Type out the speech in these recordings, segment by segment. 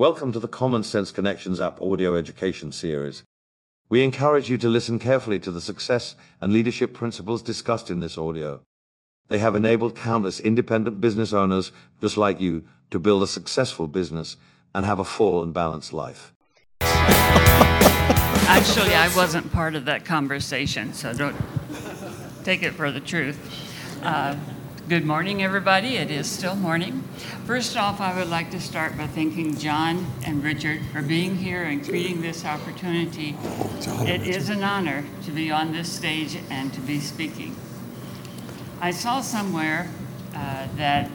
Welcome to the Common Sense Connections app audio education series. We encourage you to listen carefully to the success and leadership principles discussed in this audio. They have enabled countless independent business owners just like you to build a successful business and have a full and balanced life. Actually, I wasn't part of that conversation, so don't take it for the truth. Uh, good morning, everybody. It is still morning. First off, I would like to start by thanking John and Richard for being here and creating this opportunity. It is an honor to be on this stage and to be speaking. I saw somewhere uh, that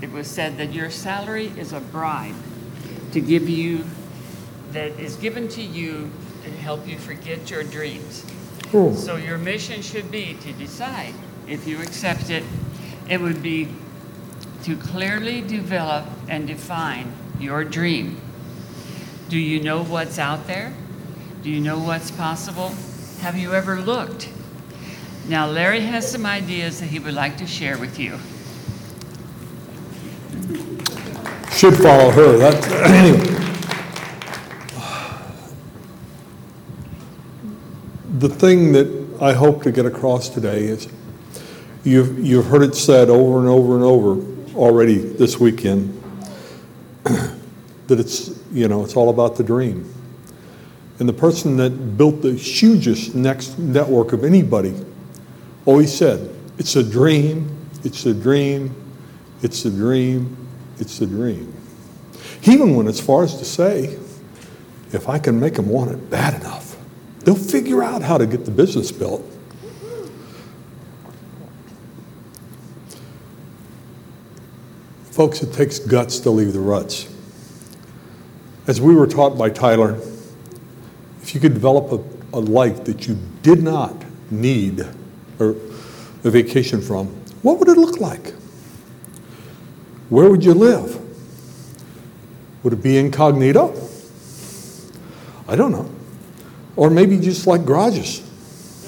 it was said that your salary is a bribe to give you, that is given to you to help you forget your dreams. So your mission should be to decide if you accept it. It would be to clearly develop and define your dream. Do you know what's out there? Do you know what's possible? Have you ever looked? Now, Larry has some ideas that he would like to share with you. Should follow her. That, anyway. The thing that I hope to get across today is you've, you've heard it said over and over and over already this weekend that it's, you know, it's all about the dream. And the person that built the hugest next network of anybody always said, it's a dream, it's a dream, it's a dream, it's a dream. He even went as far as to say, if I can make them want it bad enough, they'll figure out how to get the business built. Folks, it takes guts to leave the ruts. As we were taught by Tyler, if you could develop a, a life that you did not need or a vacation from, what would it look like? Where would you live? Would it be incognito? I don't know. Or maybe just like garages.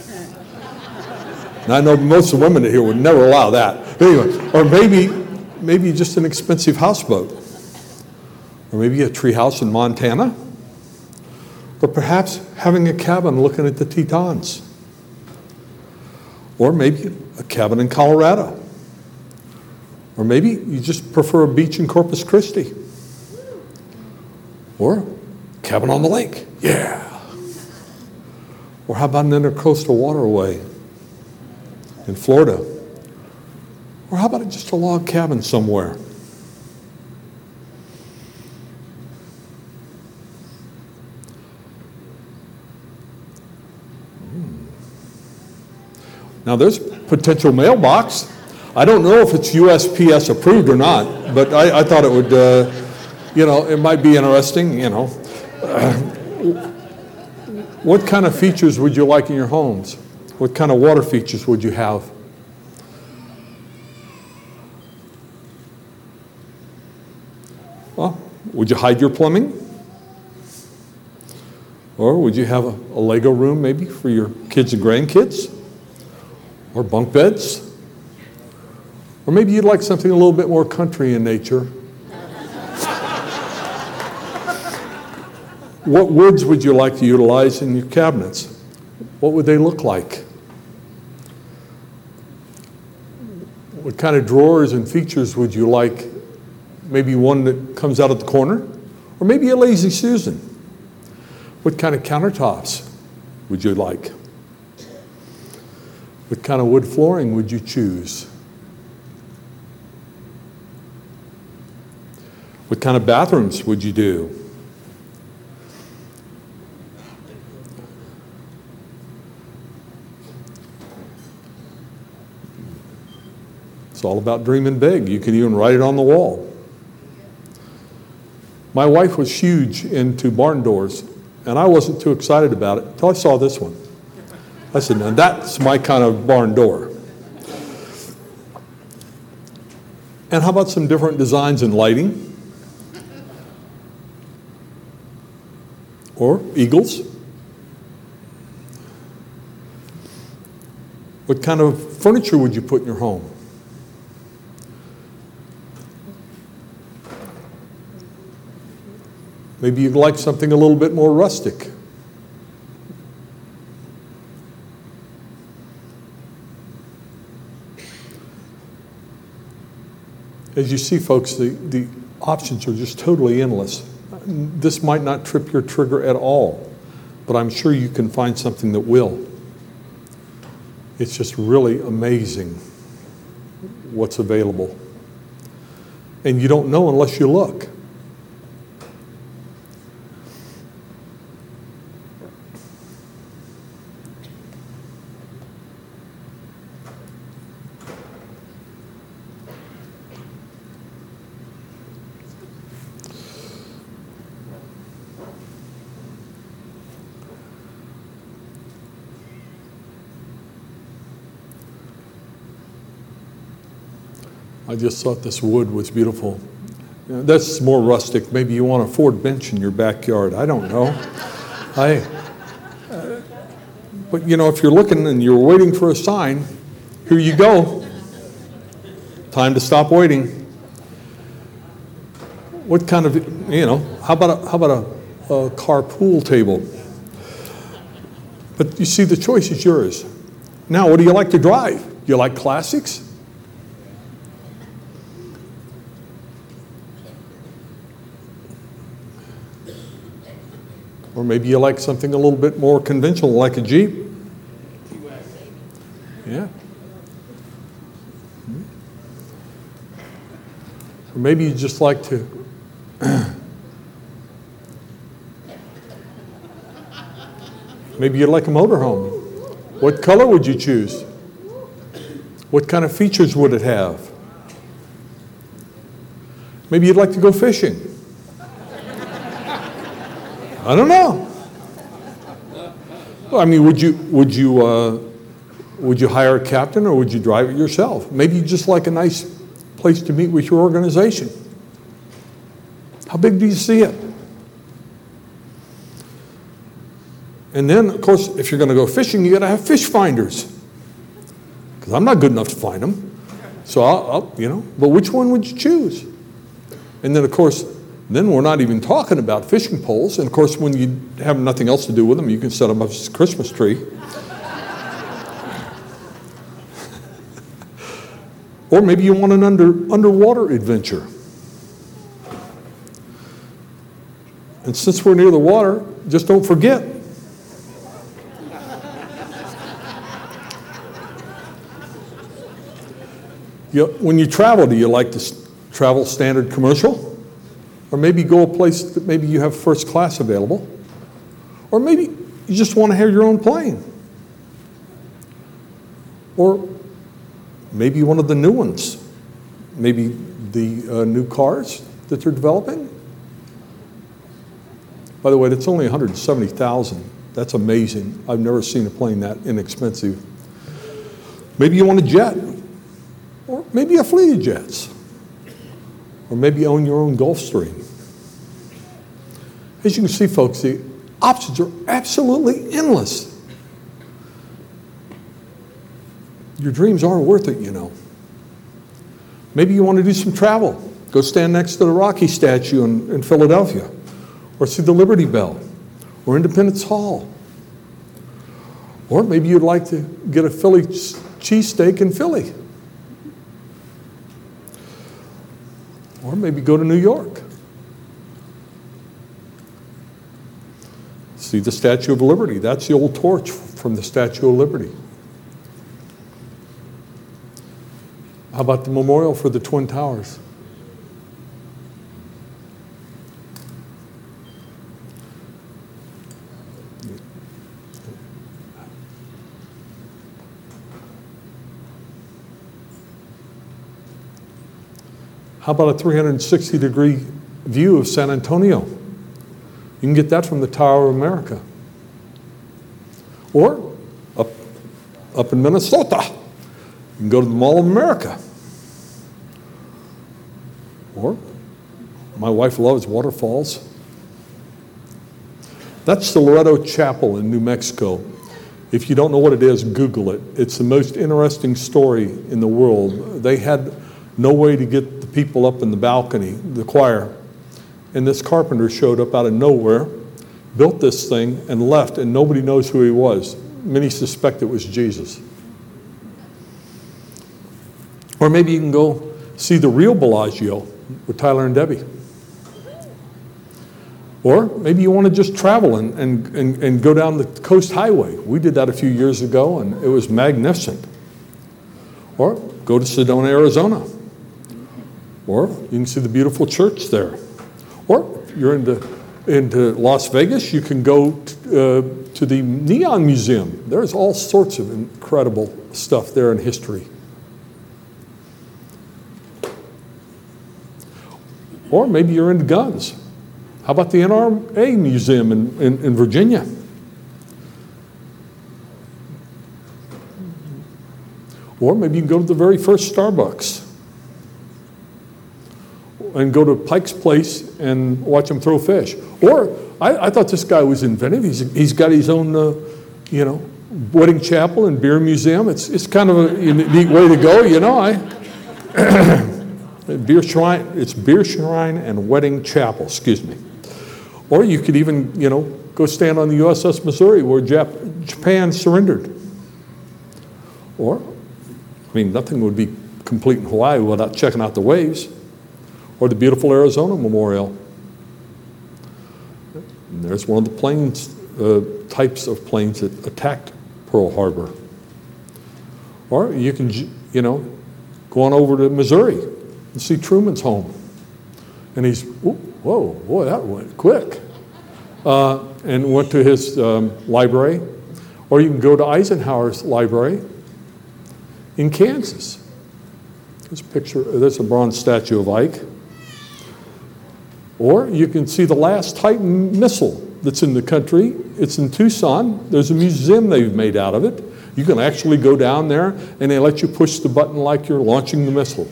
I know most of the women here would never allow that. Anyway, or maybe, maybe just an expensive houseboat. Or maybe a treehouse in Montana. Or perhaps having a cabin looking at the Tetons. Or maybe a cabin in Colorado. Or maybe you just prefer a beach in Corpus Christi. Or cabin on the lake. Yeah. Or how about an intercoastal waterway in Florida? Or how about just a log cabin somewhere? Now, there's potential mailbox. I don't know if it's USPS approved or not, but I, I thought it would, uh, you know, it might be interesting, you know. What kind of features would you like in your homes? What kind of water features would you have? Well, would you hide your plumbing? Or would you have a, a Lego room maybe for your kids and grandkids? Or bunk beds? Or maybe you'd like something a little bit more country in nature. what woods would you like to utilize in your cabinets? What would they look like? What kind of drawers and features would you like? Maybe one that comes out at the corner? Or maybe a lazy Susan? What kind of countertops would you like? What kind of wood flooring would you choose? What kind of bathrooms would you do? It's all about dreaming big. You can even write it on the wall. My wife was huge into barn doors, and I wasn't too excited about it until I saw this one. I said, now that's my kind of barn door. And how about some different designs in lighting? Or eagles? What kind of furniture would you put in your home? Maybe you'd like something a little bit more rustic. As you see, folks, the, the options are just totally endless. This might not trip your trigger at all, but I'm sure you can find something that will. It's just really amazing what's available. And you don't know unless you look. I just thought this wood was beautiful. You know, that's more rustic. Maybe you want a Ford bench in your backyard. I don't know. I, uh, but you know, if you're looking and you're waiting for a sign, here you go. Time to stop waiting. What kind of, you know, how about a, how about a, a carpool table? But you see, the choice is yours. Now, what do you like to drive? You like classics? Or maybe you like something a little bit more conventional, like a Jeep. Yeah. Hmm. Or maybe you just like to. maybe you'd like a motorhome. What color would you choose? What kind of features would it have? Maybe you'd like to go fishing. I don't know. I mean, would you would you uh, would you hire a captain or would you drive it yourself? Maybe you just like a nice place to meet with your organization. How big do you see it? And then, of course, if you're going to go fishing, you got to have fish finders. Because I'm not good enough to find them. So I'll, I'll, you know, but which one would you choose? And then, of course, then we're not even talking about fishing poles. And of course, when you have nothing else to do with them, you can set them up as a Christmas tree. or maybe you want an under, underwater adventure. And since we're near the water, just don't forget. You, when you travel, do you like to travel standard commercial? Or maybe go a place that maybe you have first class available. Or maybe you just want to have your own plane. Or maybe one of the new ones. Maybe the uh, new cars that they're developing. By the way, that's only 170,000. That's amazing. I've never seen a plane that inexpensive. Maybe you want a jet, or maybe a fleet of jets, or maybe own your own Gulfstream. As you can see, folks, the options are absolutely endless. Your dreams are worth it, you know. Maybe you want to do some travel. Go stand next to the Rocky statue in, in Philadelphia, or see the Liberty Bell, or Independence Hall. Or maybe you'd like to get a Philly cheesesteak in Philly. Or maybe go to New York. See the Statue of Liberty. That's the old torch from the Statue of Liberty. How about the memorial for the Twin Towers? How about a 360 degree view of San Antonio? You can get that from the Tower of America. Or up, up in Minnesota, you can go to the Mall of America. Or my wife loves waterfalls. That's the Loreto Chapel in New Mexico. If you don't know what it is, Google it. It's the most interesting story in the world. They had no way to get the people up in the balcony, the choir, and this carpenter showed up out of nowhere, built this thing, and left, and nobody knows who he was. Many suspect it was Jesus. Or maybe you can go see the real Bellagio with Tyler and Debbie. Or maybe you want to just travel and, and, and, and go down the coast highway. We did that a few years ago and it was magnificent. Or go to Sedona, Arizona. Or you can see the beautiful church there. Or if you're into, into Las Vegas, you can go t- uh, to the Neon Museum. There's all sorts of incredible stuff there in history. Or maybe you're into guns. How about the NRA Museum in, in, in Virginia? Or maybe you can go to the very first Starbucks and go to Pike's Place and watch him throw fish. Or I, I thought this guy was inventive. He's, he's got his own, uh, you know, wedding chapel and beer museum. It's, it's kind of a neat way to go, you know. I beer shrine. It's beer shrine and wedding chapel. Excuse me. Or you could even, you know, go stand on the USS Missouri where Jap- Japan surrendered. Or, I mean, nothing would be complete in Hawaii without checking out the waves. Or the beautiful Arizona Memorial. And there's one of the planes, uh, types of planes that attacked Pearl Harbor. Or you can, you know, go on over to Missouri and see Truman's home. And he's, whoa, boy, that went quick. Uh, and went to his um, library. Or you can go to Eisenhower's library in Kansas. There's a picture, there's a bronze statue of Ike. Or you can see the last Titan missile that's in the country. It's in Tucson. There's a museum they've made out of it. You can actually go down there and they let you push the button like you're launching the missile.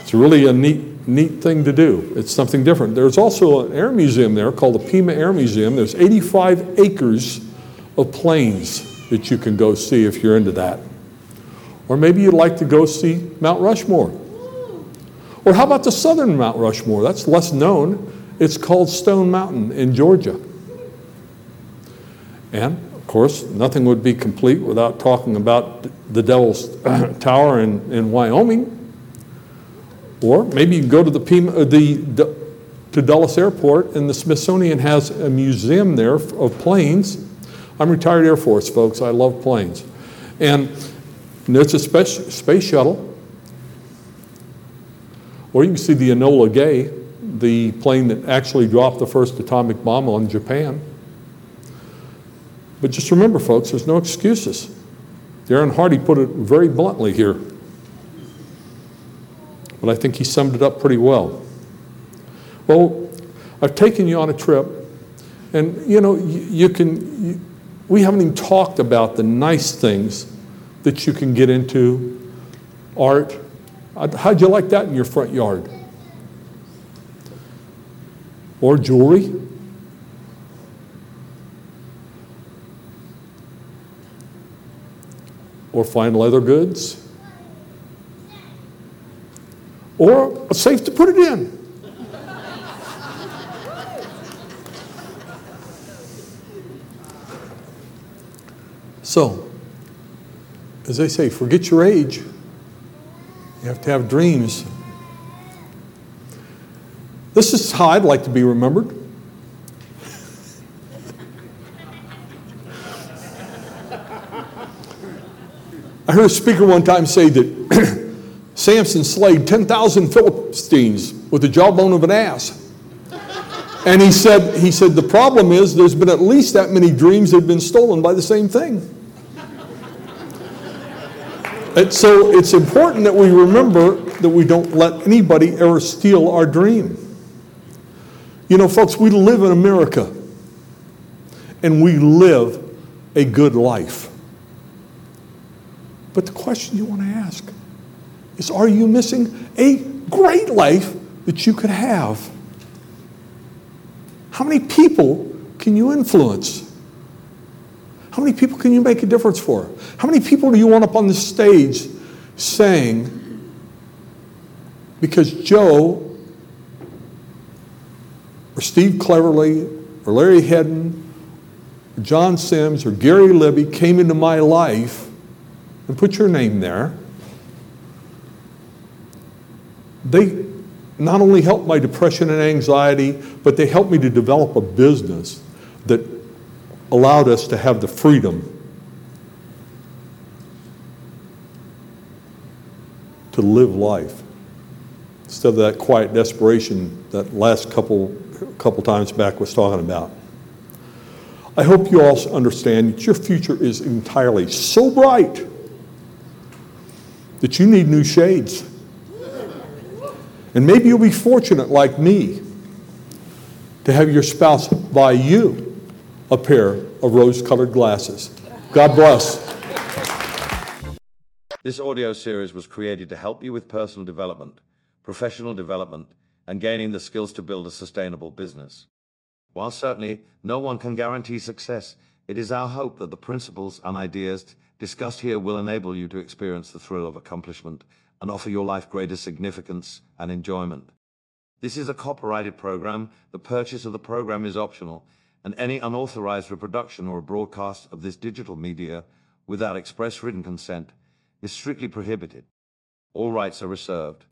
It's really a neat, neat thing to do. It's something different. There's also an air museum there called the Pima Air Museum. There's 85 acres of planes that you can go see if you're into that. Or maybe you'd like to go see Mount Rushmore. Or how about the southern Mount Rushmore? That's less known. It's called Stone Mountain in Georgia. And of course, nothing would be complete without talking about the Devil's Tower in, in Wyoming. Or maybe you go to the, Pima, uh, the, the to Dulles Airport, and the Smithsonian has a museum there of planes. I'm retired Air Force, folks. I love planes. And there's a space, space shuttle. Or you can see the Enola Gay, the plane that actually dropped the first atomic bomb on Japan. But just remember, folks, there's no excuses. Darren Hardy put it very bluntly here. But I think he summed it up pretty well. Well, I've taken you on a trip, and you know, you, you can, you, we haven't even talked about the nice things that you can get into art. How'd you like that in your front yard? Or jewelry? Or fine leather goods? Or a safe to put it in? So, as they say, forget your age. You have to have dreams. This is how I'd like to be remembered. I heard a speaker one time say that Samson slayed 10,000 Philistines with the jawbone of an ass. And he said, he said, the problem is there's been at least that many dreams that have been stolen by the same thing. And so it's important that we remember that we don't let anybody ever steal our dream. You know, folks, we live in America and we live a good life. But the question you want to ask is are you missing a great life that you could have? How many people can you influence? How many people can you make a difference for? How many people do you want up on the stage saying, because Joe or Steve Cleverly, or Larry Hedden, or John Sims, or Gary Libby came into my life and put your name there, they not only helped my depression and anxiety, but they helped me to develop a business that allowed us to have the freedom to live life instead of that quiet desperation that last couple couple times back was talking about. I hope you all understand that your future is entirely so bright that you need new shades. And maybe you'll be fortunate, like me, to have your spouse buy you a pair of rose colored glasses. God bless. This audio series was created to help you with personal development, professional development, and gaining the skills to build a sustainable business. While certainly no one can guarantee success, it is our hope that the principles and ideas discussed here will enable you to experience the thrill of accomplishment and offer your life greater significance and enjoyment. This is a copyrighted program. The purchase of the program is optional, and any unauthorized reproduction or broadcast of this digital media without express written consent is strictly prohibited. All rights are reserved.